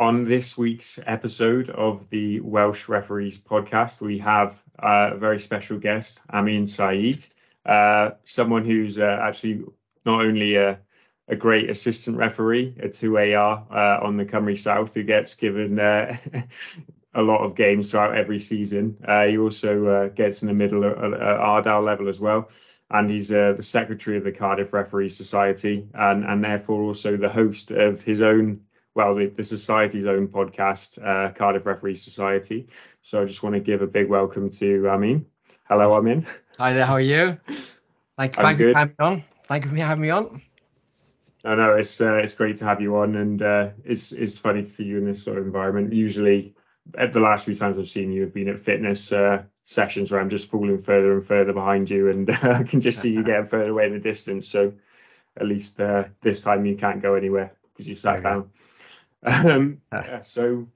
on this week's episode of the Welsh Referees podcast, we have uh, a very special guest, Amin Said, uh, someone who's uh, actually not only a, a, great assistant referee, a 2AR uh, on the Cymru South, who gets given uh, a lot of games throughout every season. Uh, he also gets in the middle at, Ardal level as well and he's the secretary of the Cardiff Referees Society, and and therefore also the host of his own, well, the, the society's own podcast, uh, Cardiff Referees Society. So I just want to give a big welcome to Amin. Hello, Amin. Hi there. How are you? Thank, thank you for having me on. Thank you for having me on. I know it's uh, it's great to have you on, and uh, it's it's funny to see you in this sort of environment. Usually, at the last few times I've seen you, have been at fitness uh, sessions where I'm just falling further and further behind you, and uh, I can just see you getting further away in the distance. So at least uh, this time you can't go anywhere because you sat down. Um, yeah, so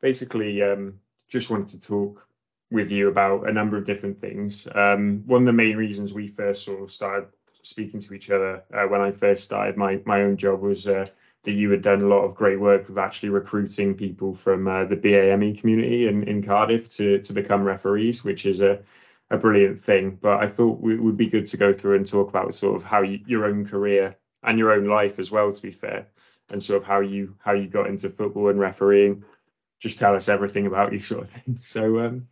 basically, um, just wanted to talk with you about a number of different things. Um, one of the main reasons we first sort of started speaking to each other uh, when I first started my my own job was uh, that you had done a lot of great work with actually recruiting people from uh, the BAME community in, in Cardiff to, to become referees, which is a, a brilliant thing. But I thought it would be good to go through and talk about sort of how you, your own career and your own life as well, to be fair, and sort of how you how you got into football and refereeing. Just tell us everything about you, sort of thing. So, um,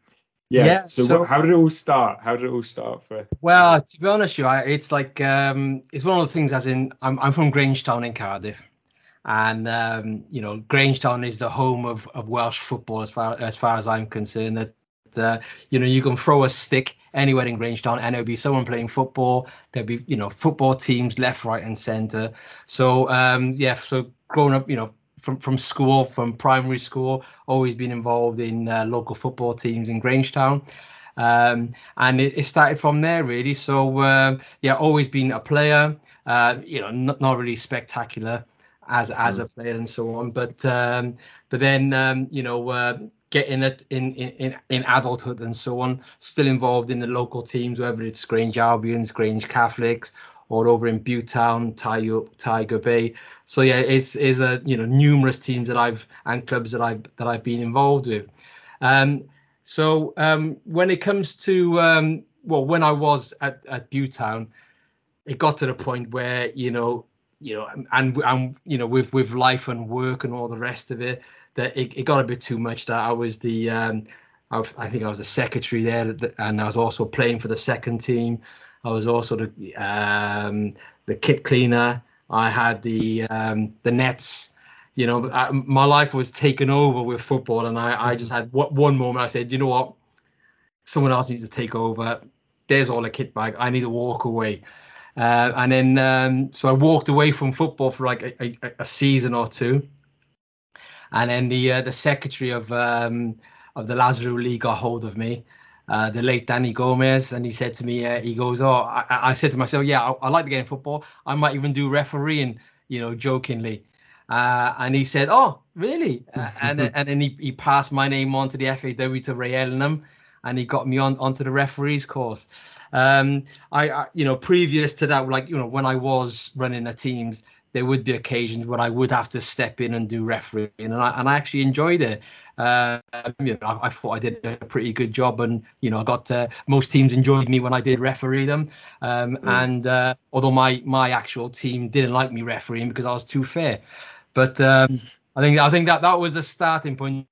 yeah. yeah. So, so what, how did it all start? How did it all start for? Well, to be honest, you, it's like um, it's one of the things. As in, I'm I'm from Grangetown in Cardiff, and um, you know Grangetown is the home of, of Welsh football as far as far as I'm concerned. That uh, you know you can throw a stick anywhere in Grangetown and there'll be someone playing football. There'll be you know football teams left, right, and centre. So um, yeah, so growing up, you know. From, from school, from primary school, always been involved in uh, local football teams in Grangetown. Um, and it, it, started from there really. So uh, yeah, always been a player. Uh, you know, not, not really spectacular, as as a player and so on. But um, but then um, you know uh, getting it in, in in adulthood and so on, still involved in the local teams, whether it's Grange Albions, Grange Catholics, or over in Butetown, Tiger, Tiger Bay. So yeah, it's is a you know numerous teams that I've and clubs that I've that I've been involved with. Um, so um, when it comes to um, well, when I was at at Butetown, it got to the point where you know you know, and and you know, with with life and work and all the rest of it, that it, it got a bit too much. That I was the, um, I, was, I think I was the secretary there, and I was also playing for the second team. I was also the um, the kit cleaner. I had the um, the nets. You know, I, my life was taken over with football, and I, I just had one moment. I said, you know what, someone else needs to take over. There's all the kit bag. I need to walk away. Uh, and then um, so I walked away from football for like a, a, a season or two, and then the uh, the secretary of um, of the Lazaru League got hold of me, uh, the late Danny Gomez, and he said to me, uh, he goes, "Oh," I, I, said to myself, "Yeah, I, I like the game of football. I might even do refereeing, you know, jokingly." Uh, and he said, "Oh, really?" Uh, and and then he, he passed my name on to the FAW to Ray Ellenham, and he got me on onto the referees course. Um, I, I, you know, previous to that, like you know, when I was running the teams, there would be occasions when I would have to step in and do refereeing, and I and I actually enjoyed it. Uh, you know, I, I, thought I did a pretty good job, and you know, I got uh, most teams enjoyed me when I did referee them. Um, mm. And uh, although my my actual team didn't like me refereeing because I was too fair, but um, I think I think that that was a starting point.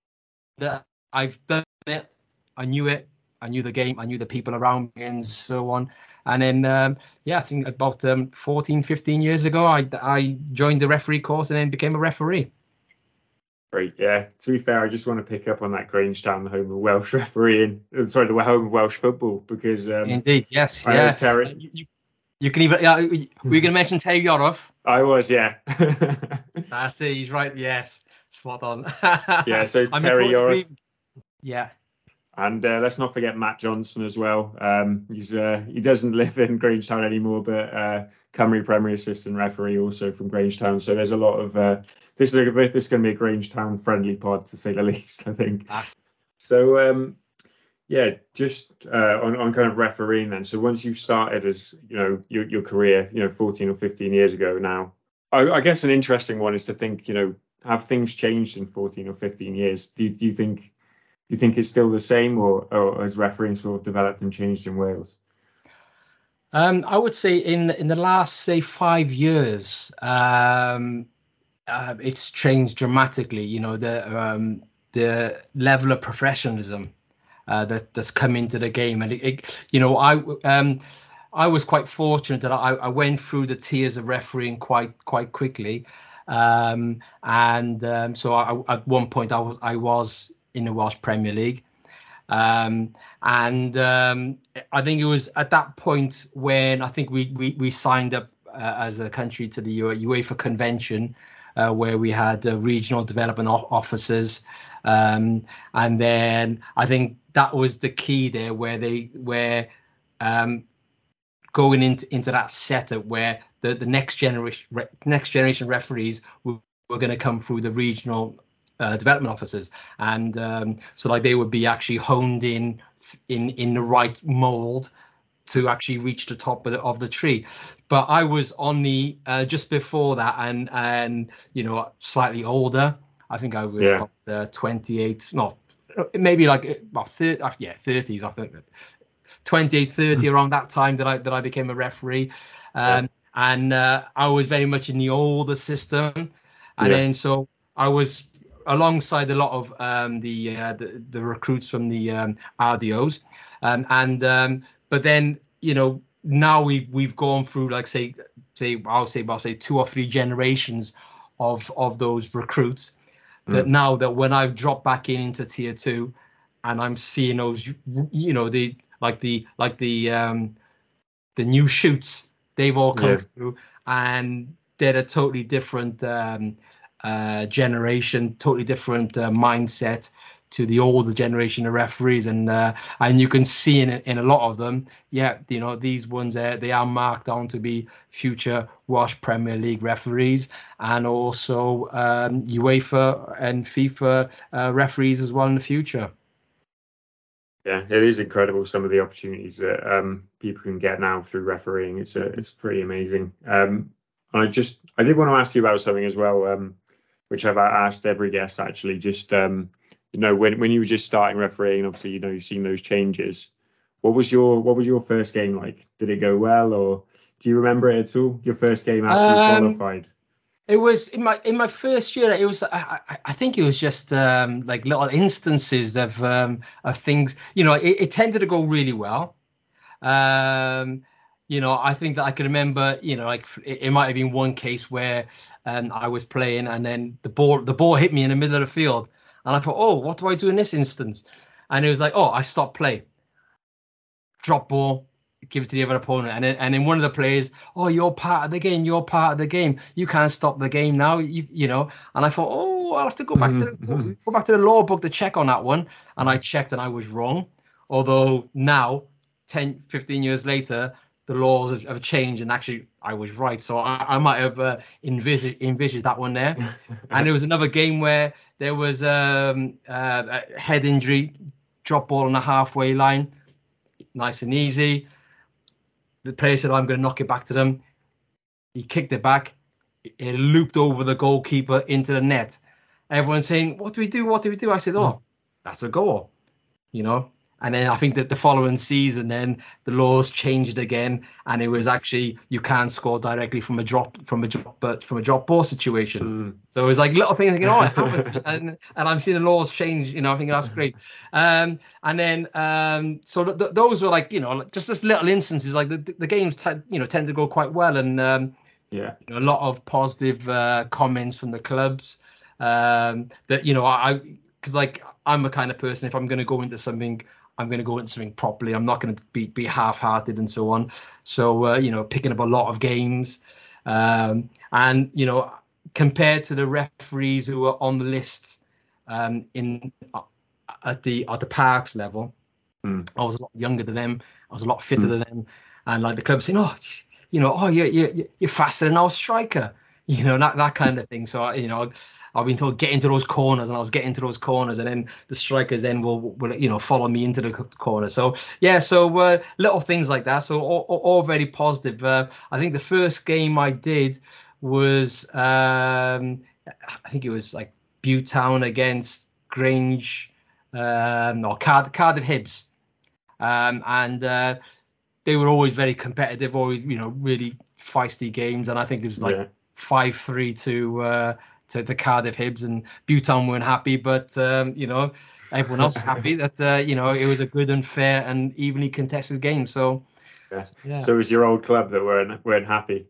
That I've done it, I knew it, I knew the game, I knew the people around me, and so on. And then, um, yeah, I think about um, 14, 15 years ago, I, I joined the referee course and then became a referee. Great, yeah. To be fair, I just want to pick up on that Grangetown, the home of Welsh refereeing. Uh, sorry, the home of Welsh football, because um, indeed, yes, I yeah. Terry, you, you, you, can even. Yeah, we're going to mention Terry Yorath. I was, yeah. That's it. He's right. Yes, spot on. yeah. So Terry Yorath. Yeah, and uh, let's not forget Matt Johnson as well. Um, he's uh, he doesn't live in Grangetown anymore, but uh, Cymru Premier assistant referee also from Grangetown. So there's a lot of uh, this is a, this is going to be a Grangetown friendly pod to say the least, I think. So um, yeah, just uh, on on kind of refereeing then. So once you've started as you know your your career, you know, 14 or 15 years ago now, I, I guess an interesting one is to think, you know, have things changed in 14 or 15 years? Do, do you think you think it's still the same, or, or has refereeing sort of developed and changed in Wales? Um, I would say in in the last say five years, um, uh, it's changed dramatically. You know the um, the level of professionalism uh, that that's come into the game, and it, it, you know I um, I was quite fortunate that I, I went through the tiers of refereeing quite quite quickly, um, and um, so I, at one point I was I was in the Welsh Premier League. Um, and um, I think it was at that point when I think we we, we signed up uh, as a country to the UEFA Convention, uh, where we had uh, regional development officers, um, and then I think that was the key there, where they where um, going into into that setup where the the next generation re, next generation referees were, were going to come through the regional uh, development officers, and um, so like they would be actually honed in in in the right mold to actually reach the top of the, of the tree. But I was on the uh, just before that, and and you know slightly older. I think I was yeah. about, uh, 28, not maybe like well, 30, uh, yeah, 30s. I think 28, 30 around that time that I that I became a referee. Um, yeah. And uh, I was very much in the older system, and yeah. then so I was alongside a lot of um, the, uh, the, the recruits from the um, RDOs, um, and um, but then you know now we've we've gone through like say say I'll say about say two or three generations of of those recruits. Mm. That now that when I've dropped back in into tier two, and I'm seeing those you know the like the like the um the new shoots they've all come yeah. through and they're a totally different um uh, generation, totally different uh, mindset to the older generation of referees, and uh, and you can see in in a lot of them, yeah, you know these ones uh, they are marked on to be future Welsh Premier League referees, and also um, UEFA and FIFA uh, referees as well in the future. Yeah, it is incredible some of the opportunities that um, people can get now through refereeing. It's a, it's pretty amazing. Um, I just I did want to ask you about something as well. Um, which I've asked every guest actually. Just um, you know, when when you were just starting refereeing, obviously you know you've seen those changes. What was your what was your first game like? Did it go well, or do you remember it at all? Your first game after um, you qualified? It was in my in my first year. It was I, I think it was just um, like little instances of um, of things. You know, it, it tended to go really well. Um, you know, I think that I can remember, you know, like it, it might have been one case where um, I was playing and then the ball the ball hit me in the middle of the field, and I thought, oh, what do I do in this instance? And it was like, oh, I stop play, drop ball, give it to the other opponent, and then and then one of the players, oh, you're part of the game, you're part of the game, you can't stop the game now, you you know. And I thought, oh, I'll have to go back mm-hmm. to the, mm-hmm. go back to the law book to check on that one, and I checked and I was wrong. Although now, 10, 15 years later, the laws have, have, changed and actually I was right. So I, I might have uh, envisaged, envisaged that one there. and there was another game where there was um, uh, a head injury, drop ball on the halfway line, nice and easy. The player said, I'm going to knock it back to them. He kicked it back. It looped over the goalkeeper into the net. Everyone's saying, What do we do? What do we do? I said, Oh, that's a goal. You know, and then I think that the following season, then the laws changed again, and it was actually you can't score directly from a drop from a drop but from a drop ball situation. Mm. So it was like little things, you know, and and I'm seeing the laws change. You know, I think that's great. Um, and then um, so th- th- those were like you know just this little instances. Like the the games t- you know tend to go quite well, and um, yeah, you know, a lot of positive uh, comments from the clubs. Um, that you know I because like I'm a kind of person if I'm going to go into something I'm going to go into something properly. I'm not going to be be half-hearted and so on. So uh, you know, picking up a lot of games, um, and you know, compared to the referees who are on the list um, in uh, at the at the parks level, mm. I was a lot younger than them. I was a lot fitter mm. than them, and like the club saying, oh, you know, oh, you're you're, you're faster than our striker, you know, that that kind of thing. So you know, I've been told get into those corners, and I was getting to those corners, and then the strikers then will, will you know follow me into the corner. So yeah, so uh, little things like that. So all, all very positive. Uh, I think the first game I did was um, I think it was like Butetown against Grange, um, or Card- Cardiff Hibs, um, and uh, they were always very competitive, always you know really feisty games, and I think it was like five three to uh, to to Cardiff Hibs, and Butetown weren't happy, but um, you know everyone else is happy that uh, you know it was a good and fair and evenly contested game. So. Yeah. So it was your old club that weren't weren't happy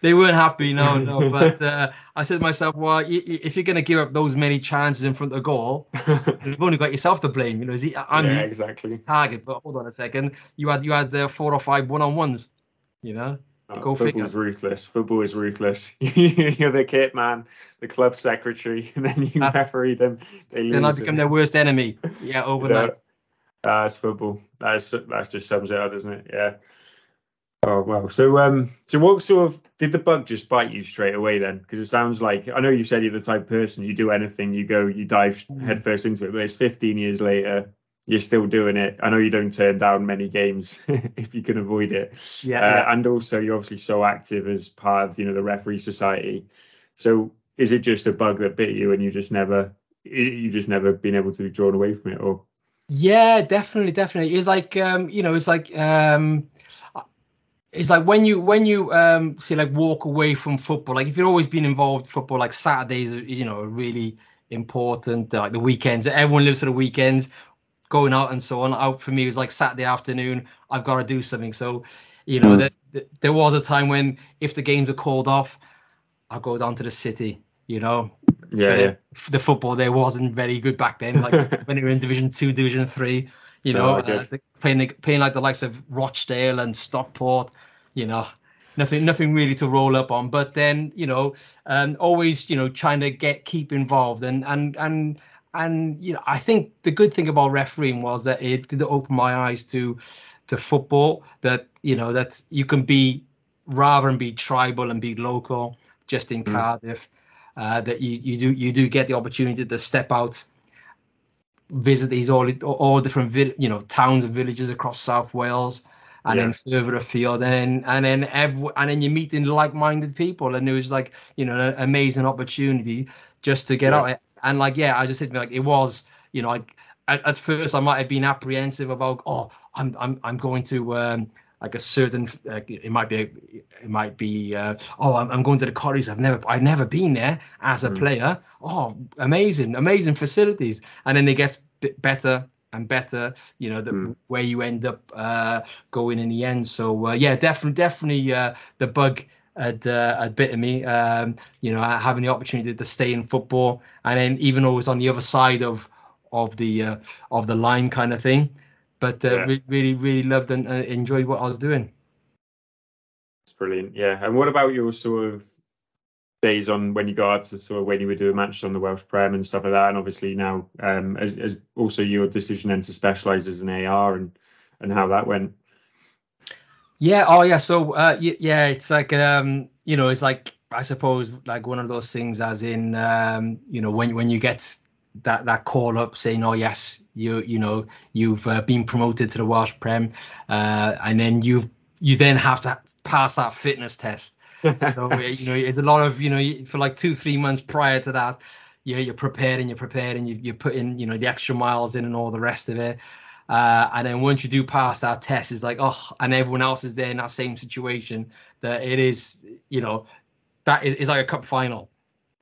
they weren't happy, no, no. But uh, I said to myself, well, if you're going to give up those many chances in front of the goal, you've only got yourself to blame. You know, he, I'm yeah, exactly target. But hold on a second, you had you had uh, four or five one-on-ones. You know, go football's figure. ruthless. Football is ruthless. you're the kit man, the club secretary, and then you That's, referee them. They lose then I become their worst enemy. Yeah, overnight. That's football. That's that just sums it up, doesn't it? Yeah. Oh well. So um, so what sort of did the bug just bite you straight away then? Because it sounds like I know you said you're the type of person you do anything, you go, you dive mm. headfirst into it. But it's 15 years later, you're still doing it. I know you don't turn down many games if you can avoid it. Yeah, uh, yeah. And also you're obviously so active as part of you know the referee society. So is it just a bug that bit you and you just never you just never been able to be drawn away from it or? Yeah, definitely, definitely. It's like um, you know, it's like um it's like when you when you um say like walk away from football like if you've always been involved in football like saturdays you know really important like the weekends everyone lives for the weekends going out and so on. Out for me was like saturday afternoon. I've got to do something. So you know mm. that there was a time when if the games are called off i'll go down to the city you know? Yeah, yeah. the football there wasn't very good back then. Like when you were in division two division three you know, oh, uh, playing playing like the likes of Rochdale and Stockport, you know, nothing nothing really to roll up on. But then you know, um, always you know trying to get keep involved and and and and you know I think the good thing about refereeing was that it did open my eyes to to football that you know that you can be rather than be tribal and be local just in mm. Cardiff. Uh, that you, you do you do get the opportunity to step out visit these all all different you know towns and villages across South Wales and yeah. then further afield and and then every, and then you're meeting like-minded people and it was like you know an amazing opportunity just to get yeah. out and like yeah I just said like it was you know like at, at, first I might have been apprehensive about oh I'm I'm I'm going to um like a certain uh, it might be it might be uh, oh I'm, I'm, going to the college I've never I've never been there as a mm. player oh amazing amazing facilities and then it gets better and better you know the, mm. where you end up uh, going in the end so uh, yeah definitely definitely uh, the bug had uh, had bitten me um, you know having the opportunity to stay in football and then even though it was on the other side of of the uh, of the line kind of thing but uh, yeah. really, really loved and uh, enjoyed what I was doing. It's brilliant, yeah. And what about your sort of days on when you go out to sort of when you were doing matches on the Welsh Prem and stuff like that, and obviously now um, as, as also your decision then to specialise as an AR and and how that went. Yeah. Oh, yeah. So, uh, yeah, it's like, um, you know, it's like I suppose like one of those things, as in, um, you know, when when you get that that call up saying, "Oh yes, you you know you've uh, been promoted to the Welsh Prem," uh, and then you you then have to pass that fitness test. so you know it's a lot of you know for like two three months prior to that, yeah, you're preparing, you're preparing, you you're putting you know the extra miles in and all the rest of it. Uh, and then once you do pass that test, it's like, oh, and everyone else is there in that same situation. That it is, you know, that is, like a cup final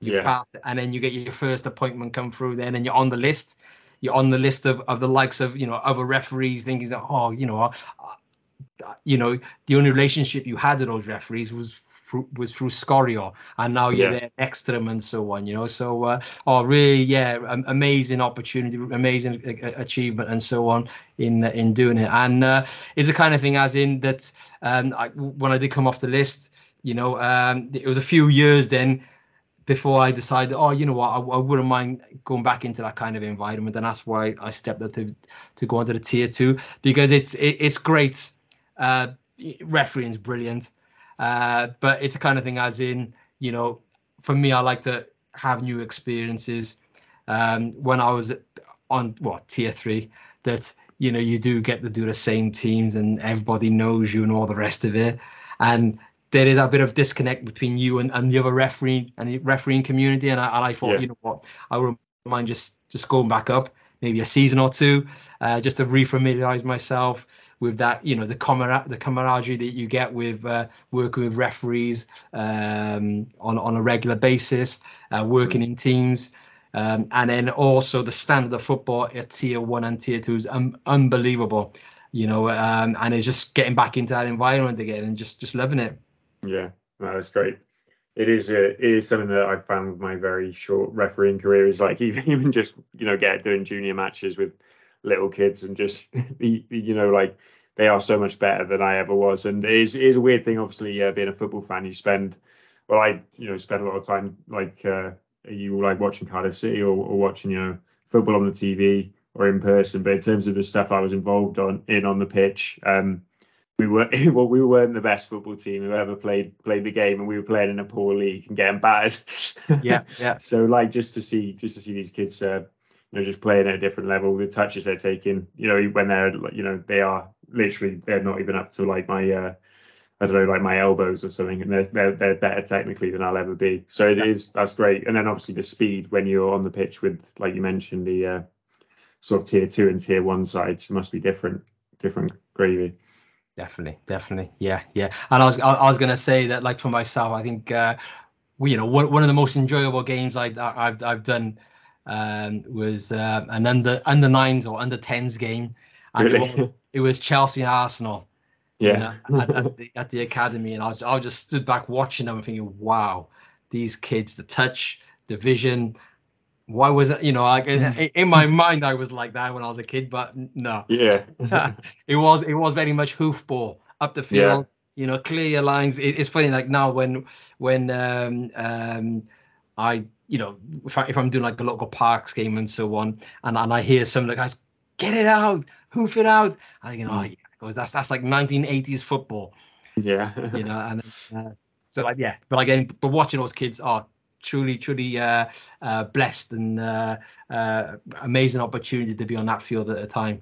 You've yeah. passed it, and then you get your first appointment come through. Then, and you're on the list. You're on the list of, of the likes of you know other referees, thinking that oh you know, uh, you know the only relationship you had with those referees was through, was through Sgorio, and now you're yeah. there next to them and so on. You know, so uh, oh really yeah, amazing opportunity, amazing achievement and so on in in doing it. And uh, it's the kind of thing as in that um, I, when I did come off the list, you know, um, it was a few years then before I decided, oh, you know what, I, I, wouldn't mind going back into that kind of environment, and that's why I stepped up to to go into the tier two because it's it, it's great. Uh, refereeing's brilliant, uh, but it's a kind of thing as in, you know, for me, I like to have new experiences. Um, when I was on what tier three, that you know you do get to do the same teams and everybody knows you and all the rest of it, and there is a bit of disconnect between you and, and the other referee and the refereeing community. And I, and I thought, yeah. you know what, I wouldn't mind just just going back up maybe a season or two, uh, just to refamiliarize myself with that, you know, the camar- the camaraderie that you get with uh, working with referees um, on on a regular basis, uh, working in teams. Um, and then also the standard of football at tier one and tier two is um, unbelievable, you know, um, and it's just getting back into that environment again and just just loving it. Yeah, no, that's great. It is a, it is something that I've found with my very short refereeing career is like even even just you know get doing junior matches with little kids and just you know like they are so much better than I ever was. And it is, it is a weird thing obviously uh, being a football fan you spend well I you know spend a lot of time like uh, you like watching Cardiff City or, or watching you know football on the TV or in person? But in terms of the stuff I was involved on in on the pitch um we were well, we weren't the best football team who ever played played the game, and we were playing in a poor league and getting battered. yeah, yeah. so like just to see just to see these kids, uh, you know, just playing at a different level, the touches they're taking, you know, when they're you know they are literally they're not even up to like my uh, I don't know like my elbows or something, and they're they're, they're better technically than I'll ever be. So it yeah. is that's great, and then obviously the speed when you're on the pitch with like you mentioned the uh, sort of tier two and tier one sides must be different different gravy. Definitely, definitely, yeah, yeah. And I was I, was gonna say that like for myself, I think uh, you know one one of the most enjoyable games I, I've I've done um, was uh, an under under nines or under tens game, and really? it, was, it was Chelsea Arsenal. Yeah, you know, at, at, the, at the academy, and I was I was just stood back watching them and thinking, wow, these kids, the touch, the vision, why was it you know like in my mind i was like that when i was a kid but no. Yeah. It was it was very much hoofball up the field yeah. you know clear your lines. It, it's funny like now when when um um i you know if, I, if i'm doing like a local parks game and so on and, and i hear some of the guys get it out hoof it out. I think you know oh, yeah, because that's that's like 1980s football. Yeah. You know and uh, so like yeah. but again but watching those kids are oh, truly, truly uh, uh, blessed and uh, uh, amazing opportunity to be on that field at a time.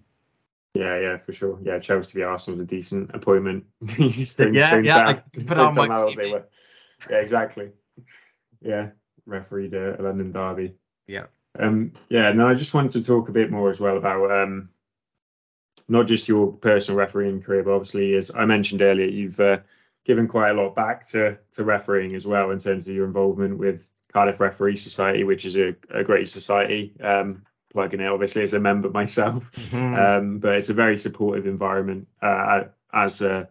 Yeah, yeah, for sure. Yeah, Chelsea v Arsenal was a decent appointment. don't, yeah, yeah, down, put on my CV. Yeah, exactly. Yeah, refereed a, London derby. Yeah. Um, yeah, no, I just wanted to talk a bit more as well about um, not just your personal refereeing career, but obviously, as I mentioned earlier, you've uh, given quite a lot back to to refereeing as well in terms of your involvement with Cardiff Referee Society, which is a, a great society. Um, plugging it obviously as a member myself, mm-hmm. um, but it's a very supportive environment. Uh, as a,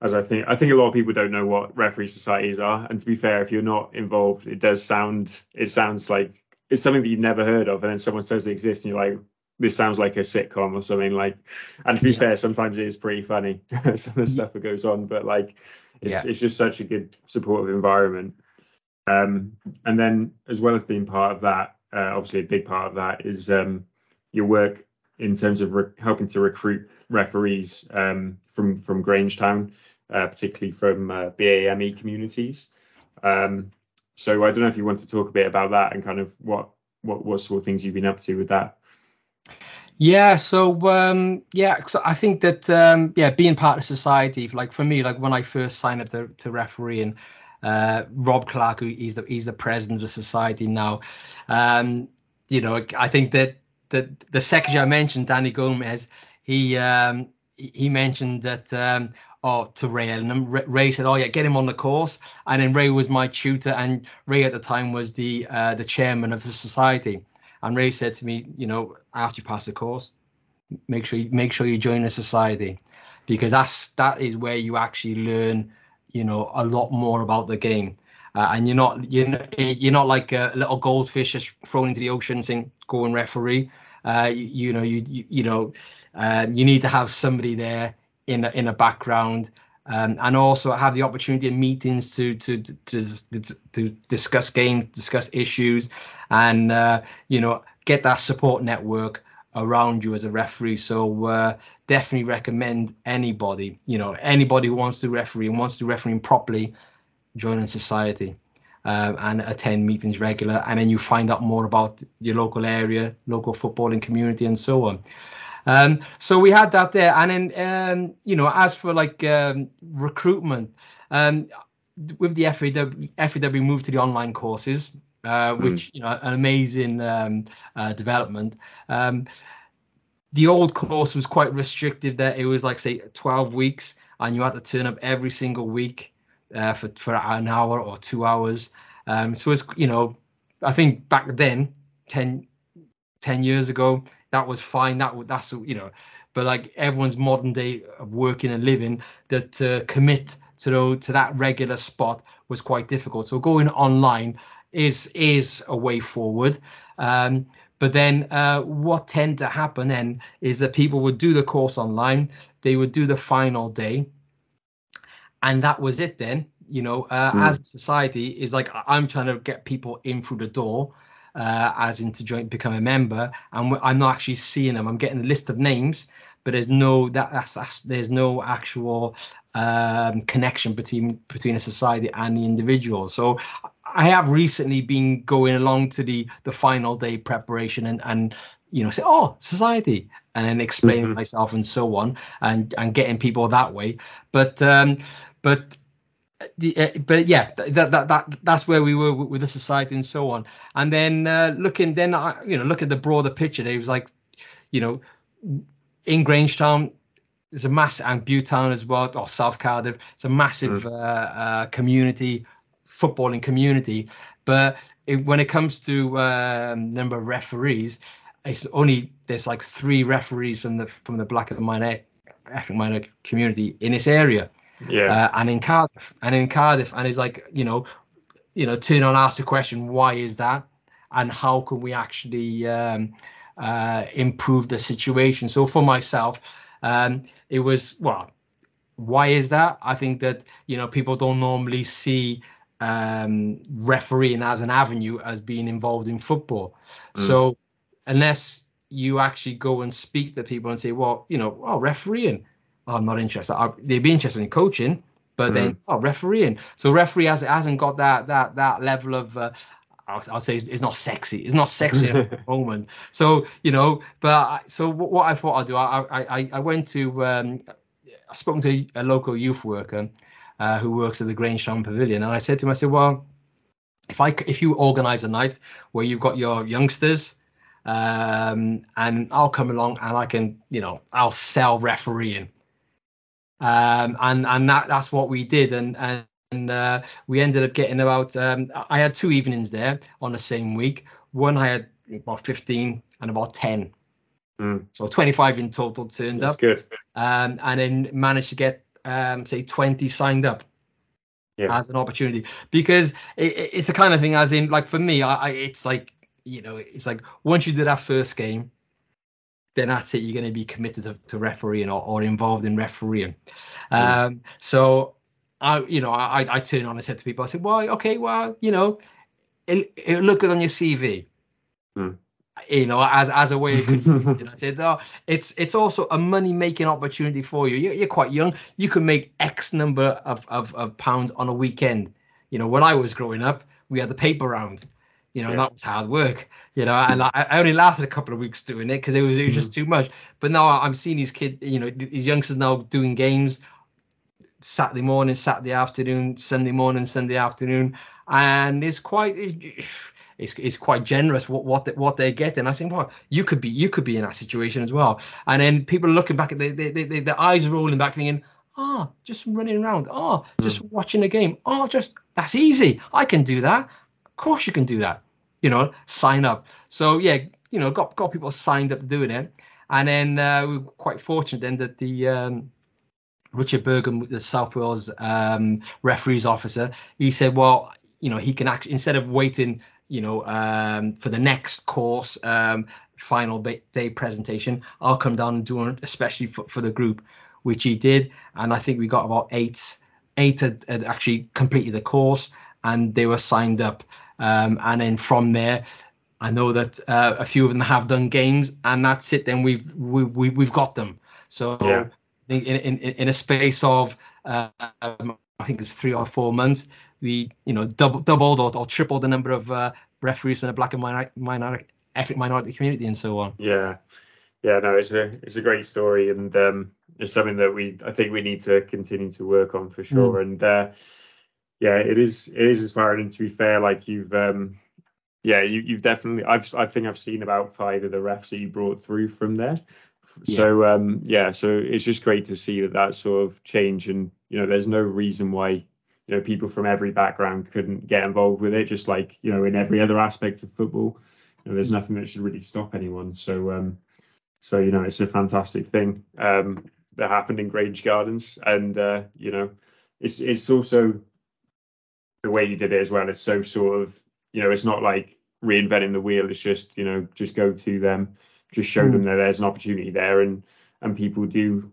as I think I think a lot of people don't know what referee societies are, and to be fair, if you're not involved, it does sound it sounds like it's something that you've never heard of, and then someone says it exists, and you're like, this sounds like a sitcom or something like and to be yeah. fair sometimes it is pretty funny some of the stuff that goes on but like it's, yeah. it's just such a good supportive environment um, and then as well as being part of that uh, obviously a big part of that is um, your work in terms of re- helping to recruit referees um, from from Grangetown uh, particularly from uh, BAME communities um, so I don't know if you want to talk a bit about that and kind of what what what sort of things you've been up to with that yeah, so um, yeah, I think that um, yeah, being part of society, like for me, like when I first signed up to, to referee and uh, Rob Clark, who he's the he's the president of the society now, um, you know, I think that the the secretary I mentioned, Danny Gomez, he um, he mentioned that um, oh to Ray and Ray said, oh yeah, get him on the course, and then Ray was my tutor, and Ray at the time was the uh, the chairman of the society. And Ray said to me, you know, after you pass the course, make sure you make sure you join a society, because that's that is where you actually learn, you know, a lot more about the game. Uh, and you're not you're not, you're not like a little goldfish just thrown into the ocean saying go and referee. Uh, you, you, know you you, you know uh, you need to have somebody there in a, in a background um, and also have the opportunity in meetings to to to, to, to discuss games, discuss issues, and uh, you know get that support network around you as a referee. So uh, definitely recommend anybody, you know, anybody who wants to referee and wants to referee properly, join a society. Uh, and attend meetings regular, and then you find out more about your local area, local footballing community, and so on. Um, so we had that there, and then um, you know, as for like um, recruitment, um, with the FAW, FAW moved to the online courses, uh, hmm. which mm. you know an amazing um, uh, development. Um, the old course was quite restrictive. That it was like say 12 weeks, and you had to turn up every single week uh, for for an hour or two hours. Um, so it's you know, I think back then, 10, 10 years ago, that was fine. That was that's you know, but like everyone's modern day of working and living, that to commit to to that regular spot was quite difficult. So going online is is a way forward. Um, but then uh, what tend to happen then is that people would do the course online, they would do the final day, and that was it then. You know, uh, mm. as a society is like I'm trying to get people in through the door, uh, as in to join, become a member, and I'm not actually seeing them. I'm getting a list of names, but there's no that that's, that's there's no actual um, connection between between a society and the individual. So I have recently been going along to the the final day preparation and and you know say oh society and then explaining mm-hmm. myself and so on and and getting people that way. But um, but but yeah, that, that that that's where we were with the society and so on. And then uh, looking, then I, you know, look at the broader picture. It was like, you know, in Grangetown, there's a mass and Butetown as well, or South Cardiff. It's a massive mm. uh, uh, community, footballing community. But it, when it comes to um, number of referees, it's only there's like three referees from the from the black and minor ethnic minor community in this area. Yeah. Uh, and in Cardiff, and in Cardiff, and it's like you know, you know, turn on ask the question, why is that, and how can we actually um, uh, improve the situation? So for myself, um, it was well, why is that? I think that you know people don't normally see um, refereeing as an avenue as being involved in football. Mm. So unless you actually go and speak to people and say, well, you know, oh, refereeing, oh, I'm not interested. I, they'd be interested in coaching, but mm. then oh, refereeing. So referee has, hasn't got that that that level of uh, I'll, I'll, say it's, it's, not sexy. It's not sexy at the moment. So you know, but I, so what, what, I thought I'd do, I I, I went to um, I spoke to a local youth worker uh, who works at the Grangetown Pavilion, and I said to him, I said, well, if I if you organise a night where you've got your youngsters, um, and I'll come along and I can, you know, I'll sell refereeing. Um, and and that that's what we did, and and and uh, we ended up getting about um, i had two evenings there on the same week. One i had about 15 and about 10 mm. so 25 in total turned That's up. That's good. Um, and then managed to get um, say 20 signed up yeah. as an opportunity. Because it, it's the kind of thing as in like for me I, I it's like you know it's like once you do that first game then that's it. You're going to be committed to, to refereeing or, or involved in refereeing. Mm. Um, so I, you know, I, I turn on and said to people, I said, well, okay, well, you know, it, it'll look good on your CV. Hmm. You know, as as a way, of, you know, I said, oh, it's it's also a money making opportunity for you. You're, you're quite young. You can make X number of, of of pounds on a weekend. You know, when I was growing up, we had the paper round. You know, yeah. that was hard work. You know, and I, I only lasted a couple of weeks doing it because it was it was just hmm. too much. But now I'm seeing these kids, you know, these youngsters now doing games Saturday morning, Saturday afternoon, Sunday morning, Sunday afternoon, and it's quite it's, it's quite generous what what they, what they're getting. I think, well, you could be you could be in that situation as well. And then people are looking back at the the, the, the eyes rolling back, thinking, oh, just running around, oh, just mm. watching a game, oh, just that's easy. I can do that. Course, you can do that. You know, sign up. So yeah, you know, got got people signed up to doing it, and then uh, we are quite fortunate then that the um, Richard Bergen, the South Wales um, referees officer, he said, well, you know, he can actually instead of waiting, you know, um, for the next course um, final day presentation, I'll come down and do it, especially for, for the group, which he did, and I think we got about eight, eight had, had actually completed the course, and they were signed up, um, and then from there. I know that uh, a few of them have done games, and that's it. Then we've we, we, we've got them. So yeah in, in, in a space of um, I think it's three or four months, we you know double, doubled or, or tripled the number of uh, referees from the black and minority, minority ethnic minority community and so on. Yeah, yeah, no, it's a it's a great story, and um, it's something that we I think we need to continue to work on for sure. Mm. And uh, yeah, it is it is inspiring. And to be fair, like you've um, yeah, you, you've definitely I've I think I've seen about five of the refs that you brought through from there. Yeah. So um, yeah, so it's just great to see that that sort of change, and you know, there's no reason why you know people from every background couldn't get involved with it, just like you know in every other aspect of football. You know, there's nothing that should really stop anyone. So um, so you know, it's a fantastic thing um, that happened in Grange Gardens, and uh, you know, it's it's also the way you did it as well. is so sort of you know, it's not like reinventing the wheel. It's just you know, just go to them, just show mm. them that there's an opportunity there, and and people do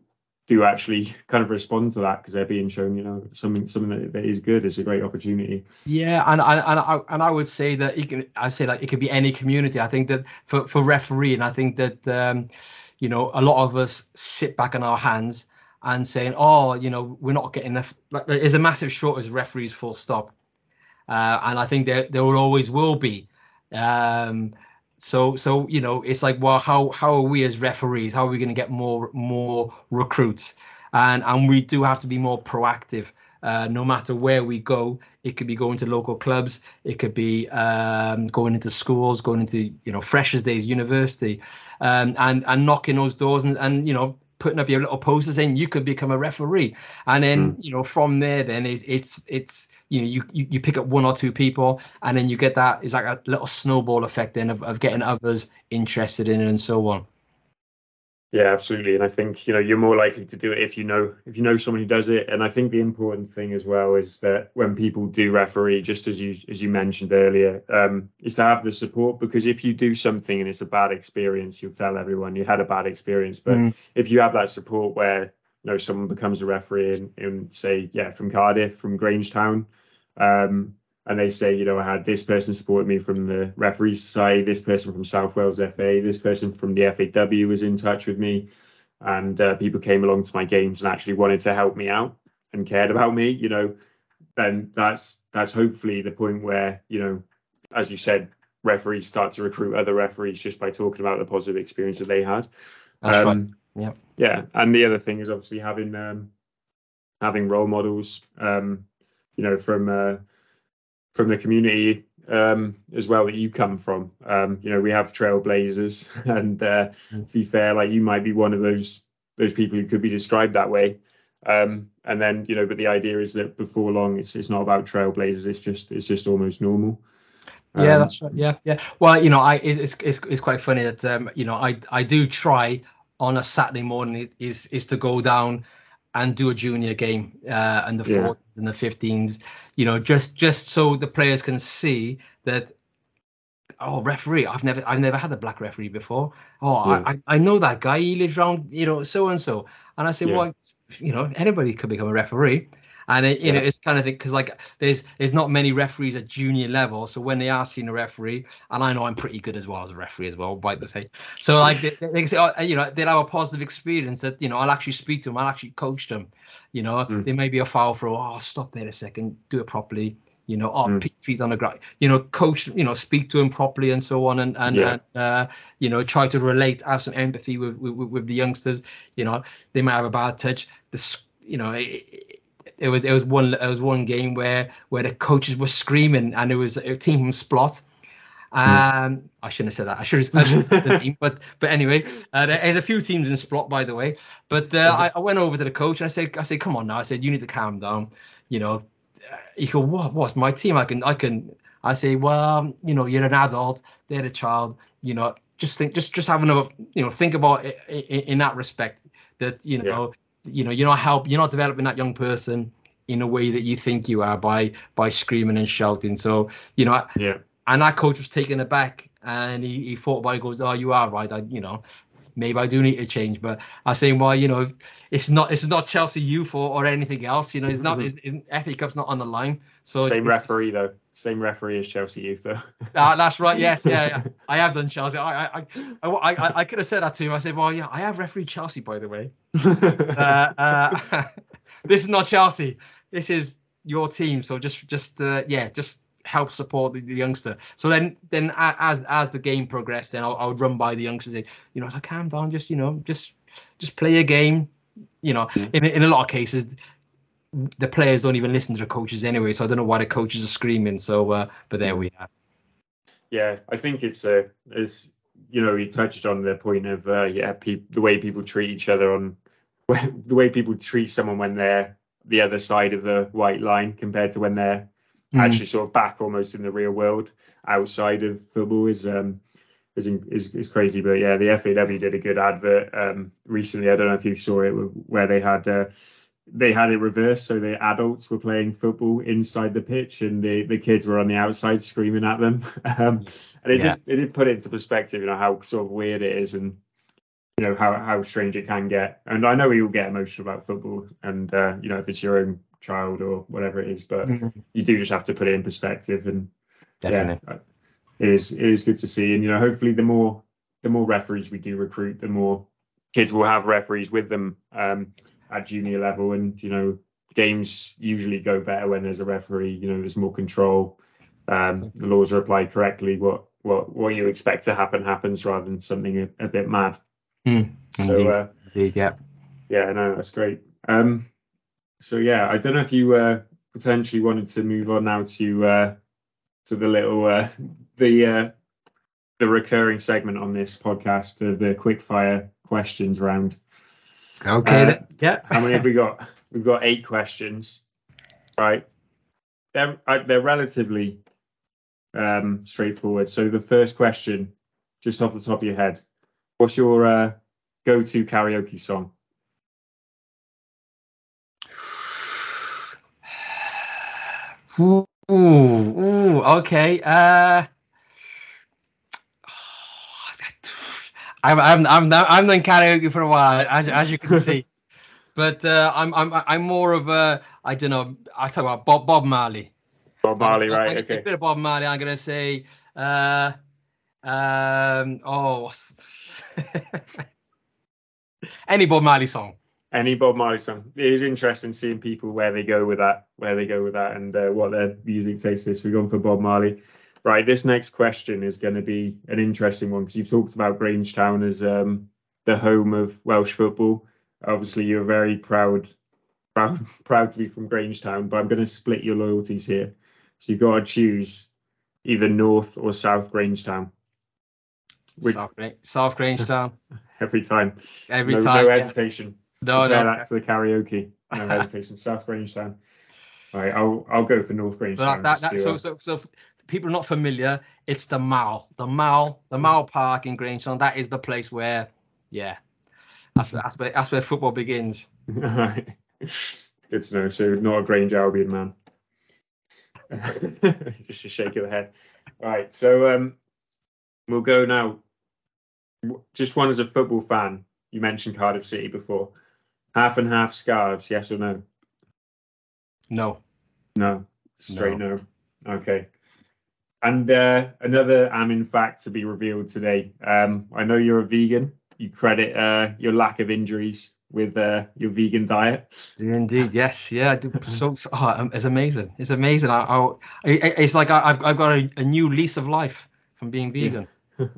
do actually kind of respond to that because they're being shown, you know, something something that, that is good. It's a great opportunity. Yeah, and and and I, and I would say that it can. I say like it could be any community. I think that for for referee, and I think that um, you know a lot of us sit back on our hands and saying, oh, you know, we're not getting enough. Like, there's a massive shortage of referees, full stop. Uh, and I think there there will always will be. Um, so so you know it's like well how how are we as referees? How are we going to get more more recruits? And and we do have to be more proactive. Uh, no matter where we go it could be going to local clubs it could be um, going into schools going into you know freshers days university um, and and knocking those doors and, and you know putting up your little posters saying you could become a referee and then mm. you know from there then it, it's it's you know you, you you pick up one or two people and then you get that it's like a little snowball effect then of, of getting others interested in it and so on yeah, absolutely. And I think, you know, you're more likely to do it if you know if you know someone who does it. And I think the important thing as well is that when people do referee, just as you as you mentioned earlier, um, is to have the support because if you do something and it's a bad experience, you'll tell everyone you had a bad experience. But mm. if you have that support where you know someone becomes a referee and, and say, yeah, from Cardiff, from Grangetown, um, and they say, you know, I had this person support me from the referee society, this person from South Wales FA, this person from the FAW was in touch with me, and uh, people came along to my games and actually wanted to help me out and cared about me, you know, then that's that's hopefully the point where, you know, as you said, referees start to recruit other referees just by talking about the positive experience that they had. That's um, right. Yeah. Yeah, and the other thing is obviously having um, having role models, um, you know, from uh, from the community um, as well that you come from. Um, you know, we have trailblazers, and uh, to be fair, like you might be one of those those people who could be described that way. Um, and then you know, but the idea is that before long, it's it's not about trailblazers. It's just it's just almost normal. yeah, um, that's right. Yeah, yeah. Well, you know, I it's it's, it's quite funny that um, you know I I do try on a Saturday morning is is to go down and do a junior game uh, and the yeah. 14s and the 15s you know just just so the players can see that oh referee i've never i've never had a black referee before oh yeah. I, I know that guy he lives around you know so and so and i say yeah. well you know anybody could become a referee and it, you yeah. know it's kind of thing because like there's there's not many referees at junior level so when they are seeing a referee and i know i'm pretty good as well as a referee as well like to say so like they, they say oh, you know they'll have a positive experience that you know i'll actually speak to them i'll actually coach them you know mm. there may be a foul throw oh stop there a second do it properly you know, oh, mm. feet on the ground, you know, coach, you know, speak to him properly and so on, and and, yeah. and uh, you know, try to relate, have some empathy with, with with the youngsters. You know, they might have a bad touch. The you know, it, it was it was one it was one game where where the coaches were screaming and it was a team from Splot. Um, mm. I shouldn't have said that. I should have, said the name, but but anyway, uh, there's a few teams in Splot, by the way. But uh, I, I, went over to the coach and I said, I said, come on now. I said, you need to calm down. You know, he go, what? What's my team? I can, I can. I say, well, you know, you're an adult. They're a child. You know, just think, just just have another, you know, think about it in, in that respect. That you know, you know you're not help you're not developing that young person in a way that you think you are by by screaming and shouting. So you know yeah. and that coach was taken aback and he, he thought about it goes oh you are right. I you know maybe I do need to change but I say well you know it's not it's not Chelsea youth or, or anything else you know it's not mm-hmm. it's, FA Cup's not on the line so same referee though same referee as Chelsea youth though. uh, that's right. Yes, yeah, yeah, I have done Chelsea. I, I, I, I, I, could have said that to him. I said, well, yeah, I have refereed Chelsea, by the way. uh, uh, this is not Chelsea. This is your team. So just, just, uh, yeah, just help support the, the youngster. So then then as as the game progressed, then I, would run by the youngsters, and say, you know, like calm down, just you know, just just play a game. You know, mm. in in a lot of cases, the players don't even listen to the coaches anyway, so I don't know why the coaches are screaming. So, uh, but there we are. Yeah, I think it's uh, as you know, you touched on the point of uh, yeah, pe- the way people treat each other on the way people treat someone when they're the other side of the white line compared to when they're mm. actually sort of back almost in the real world outside of football is um is is, is crazy. But yeah, the FAW did a good advert um recently. I don't know if you saw it where they had. Uh, they had it reversed, so the adults were playing football inside the pitch, and the, the kids were on the outside screaming at them. Um, and it, yeah. did, it did put it into perspective, you know, how sort of weird it is, and you know how how strange it can get. And I know we all get emotional about football, and uh, you know if it's your own child or whatever it is, but mm-hmm. you do just have to put it in perspective. And Definitely. yeah, it is it is good to see. And you know, hopefully the more the more referees we do recruit, the more kids will have referees with them. Um, at junior level, and you know games usually go better when there's a referee. You know, there's more control. Um, the laws are applied correctly. What what what you expect to happen happens rather than something a, a bit mad. Mm, so uh, indeed, yeah, yeah, no, that's great. Um, so yeah, I don't know if you uh, potentially wanted to move on now to uh, to the little uh, the uh, the recurring segment on this podcast of the quick fire questions round. Okay. Uh, yeah. how many have we got? We've got eight questions. Right. They're uh, they're relatively um, straightforward. So the first question, just off the top of your head, what's your uh, go-to karaoke song? Ooh, ooh, okay. Uh, I'm I'm I'm I'm done karaoke for a while, as, as you can see. but uh, I'm I'm I'm more of a I don't know. I talk about Bob Bob Marley. Bob Marley, right? I'm, okay. A bit of Bob Marley. I'm gonna say. Uh, um. Oh. any Bob Marley song. Any Bob Marley song. It is interesting seeing people where they go with that, where they go with that, and uh, what their music taste is. We're going for Bob Marley. Right, this next question is going to be an interesting one because you've talked about Grangetown as um, the home of Welsh football. Obviously, you're very proud, proud, proud to be from Grangetown, but I'm going to split your loyalties here. So you've got to choose either North or South Grangetown. Which, South, South Grangetown. Every time. Every no, time. No hesitation. No, Compare no. that to the karaoke. No hesitation. South Grangetown. All right, I'll I'll go for North Grangetown. So, that, that, so, so, so people are not familiar, it's the Mall, the Mall, the Mall Park in Grangetown. That is the place where, yeah, that's where that's where, that's where football begins. Good to know. So not a Grange Albion man. Just a shake of the head. All right. So um, we'll go now. Just one as a football fan. You mentioned Cardiff City before. Half and half scarves, yes or no? No. No. Straight no. no. Okay. And uh, another Amin fact to be revealed today. Um, I know you're a vegan. You credit uh, your lack of injuries with uh, your vegan diet. Indeed, yes, yeah. So, so oh, um, it's amazing. It's amazing. I, I it's like I, have I've got a, a, new lease of life from being vegan. All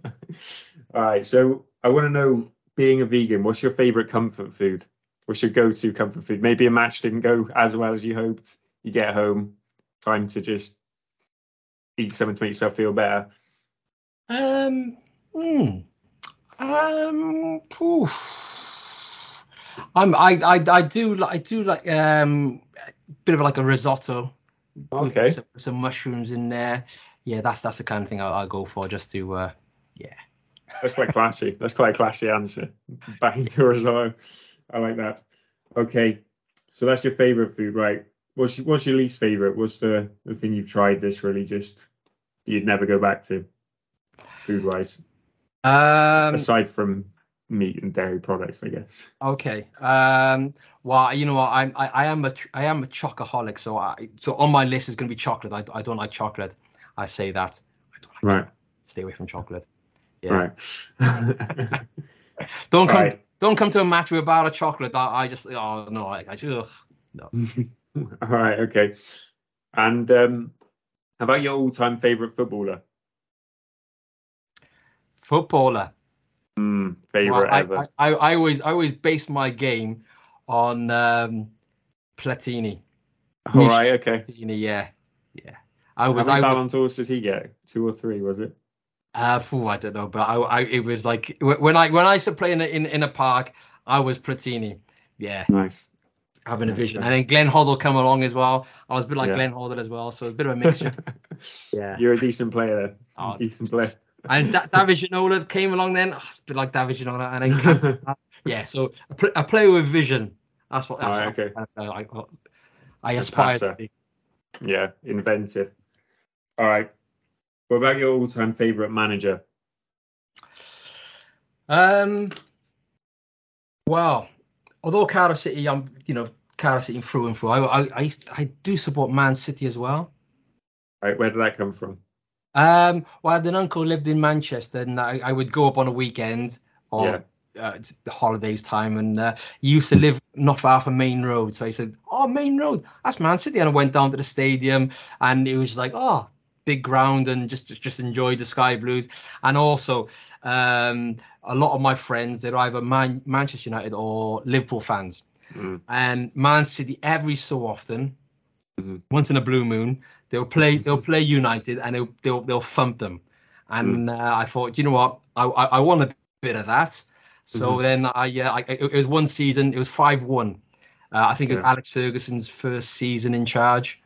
right. So I want to know, being a vegan, what's your favorite comfort food? What's your go-to comfort food? Maybe a match didn't go as well as you hoped. You get home, time to just eat something to make yourself feel better? Um, hmm. Um, I'm, I, I, I do, I do like um, a bit of like a risotto. Okay. Some, some, mushrooms in there. Yeah, that's that's the kind of thing I'll, I'll go for just to, uh, yeah. That's quite classy. That's quite a classy answer. Back into risotto. I like that. Okay, so that's your favorite food, right? What's your, what's your least favorite? What's the the thing you've tried this really just you'd never go back to food wise? Um, aside from meat and dairy products, I guess. Okay. Um, well, you know what? I'm I, I am a I am a chocoholic, so I so on my list is going to be chocolate. I, I don't like chocolate. I say that. I don't like right. Chocolate. Stay away from chocolate. Yeah. Right. don't come right. Don't come to a match with a bar of chocolate. I, I just oh no I, I just no. All right. Okay. And um, How about your all-time favourite footballer? Footballer. Mm, favorite well, I, ever. I, I, I, always I always base my game on um, Platini. All right, okay. Platini, yeah, yeah. I was. How many Ballon d'Ors did he get? Two or three, was it? Uh, phew, I don't know, but I, I, it was like when I when I used to play in a, in, in a park, I was Platini. Yeah. Nice. Having a vision, and then Glenn Hoddle come along as well. I was a bit like yeah. Glenn Hoddle as well, so a bit of a mixture. yeah. You're a decent player. Oh, decent player. And da- David Ginola came along then. Oh, it's a bit like David Ginola, and then yeah. So a, pl- a player with vision. That's what. That's oh, okay. I, I, I aspire to be. Yeah, inventive. All right. What about your all-time favorite manager? Um. Well, although Cardiff City, I'm you know Cardiff City through and through. I I I, I do support Man City as well. Right, where did that come from? Um, well, I had an uncle lived in Manchester, and I, I would go up on a weekend or yeah. uh, the holidays time, and uh, he used to live not far from Maine Road. So I said, "Oh, Maine Road, that's Man City," and I went down to the stadium, and it was like, "Oh, big ground and just just enjoy the Sky Blues. And also, um, a lot of my friends they're either Man- Manchester United or Liverpool fans. Mm. And Man City every so often, mm-hmm. once in a blue moon, they'll play they'll play United and they'll they'll, they'll thump them. And mm. uh, I thought, you know what, I, I, I want a bit of that. So mm-hmm. then I, uh, I it was one season, it was five one. Uh, I think yeah. it was Alex Ferguson's first season in charge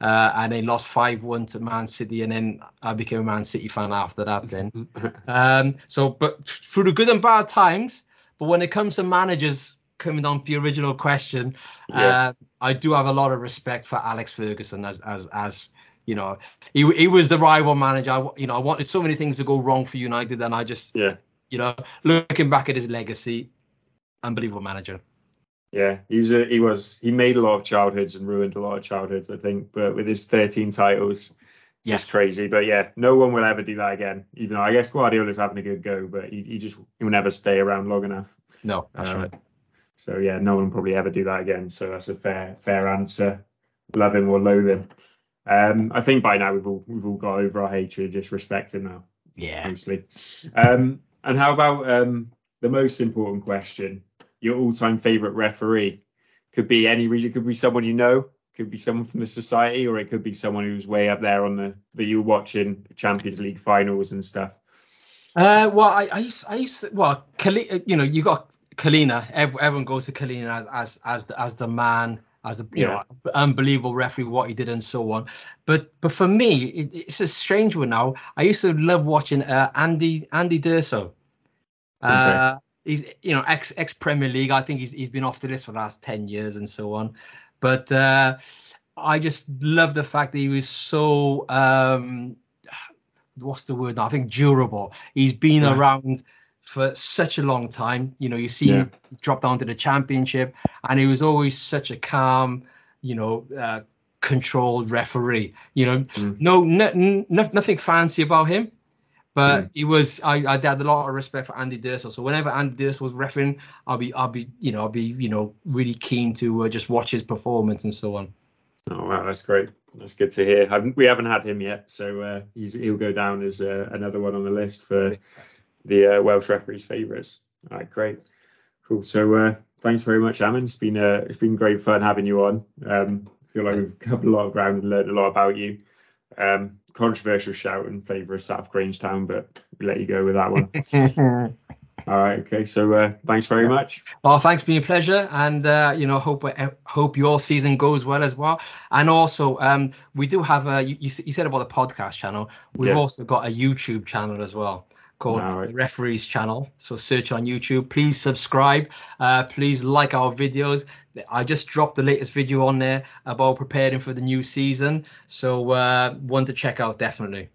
uh, and they lost 5-1 to Man City, and then I became a Man City fan after that. Then, um, so but through the good and bad times, but when it comes to managers, coming on the original question, yeah. uh, I do have a lot of respect for Alex Ferguson as as as you know he he was the rival manager. I, you know I wanted so many things to go wrong for United, and I just yeah you know looking back at his legacy, unbelievable manager. Yeah, he's a, he was he made a lot of childhoods and ruined a lot of childhoods, I think. But with his 13 titles, yes. just crazy. But yeah, no one will ever do that again. Even though I guess Guardiola's having a good go, but he, he just he will never stay around long enough. No, that's um, right. So yeah, no one will probably ever do that again. So that's a fair fair answer. Love him or loathe him. Um, I think by now we've all we've all got over our hatred, just respect him now. Yeah. Mostly. Um, and how about um, the most important question? Your all-time favorite referee. Could be any reason. Could be someone you know. Could be someone from the society, or it could be someone who's way up there on the that you're watching Champions League finals and stuff. Uh, well, I, I used, I used, to, well, Kali, you know, you got Collina. Everyone goes to Collina as as as the, as the man, as a you yeah. know unbelievable referee, what he did and so on. But but for me, it, it's a strange one now. I used to love watching uh, Andy Andy D'Urso. Uh, okay he's you know ex ex Premier League. I think he's he's been off the list for the last ten years and so on. But uh, I just love the fact that he was so um, what's the word? Now? I think durable. He's been yeah. around for such a long time. You know, you see yeah. him drop down to the championship, and he was always such a calm, you know, uh, controlled referee. You know, mm. no, no, no, nothing fancy about him. But mm. he was I, I had a lot of respect for Andy D'Urso. So whenever Andy D'Urso was refereeing, I'll be I'll be you know I'll be you know really keen to uh, just watch his performance and so on. Oh wow, that's great. That's good to hear. Haven't, we haven't had him yet, so uh, he'll go down as uh, another one on the list for the uh, Welsh referees' favourites. All right, great, cool. So uh, thanks very much, Amin. It's been uh, it's been great fun having you on. Um, I feel like we've covered a lot of ground and learned a lot about you. Um, controversial shout in favour of South Grangetown, but we let you go with that one. All right. Okay. So uh, thanks very much. Well, thanks. Been a pleasure, and uh, you know, hope uh, hope your season goes well as well. And also, um, we do have a. You, you said about the podcast channel. We've yeah. also got a YouTube channel as well called right. Referees Channel. So search on YouTube. Please subscribe. Uh, please like our videos. I just dropped the latest video on there about preparing for the new season. So uh, one to check out definitely.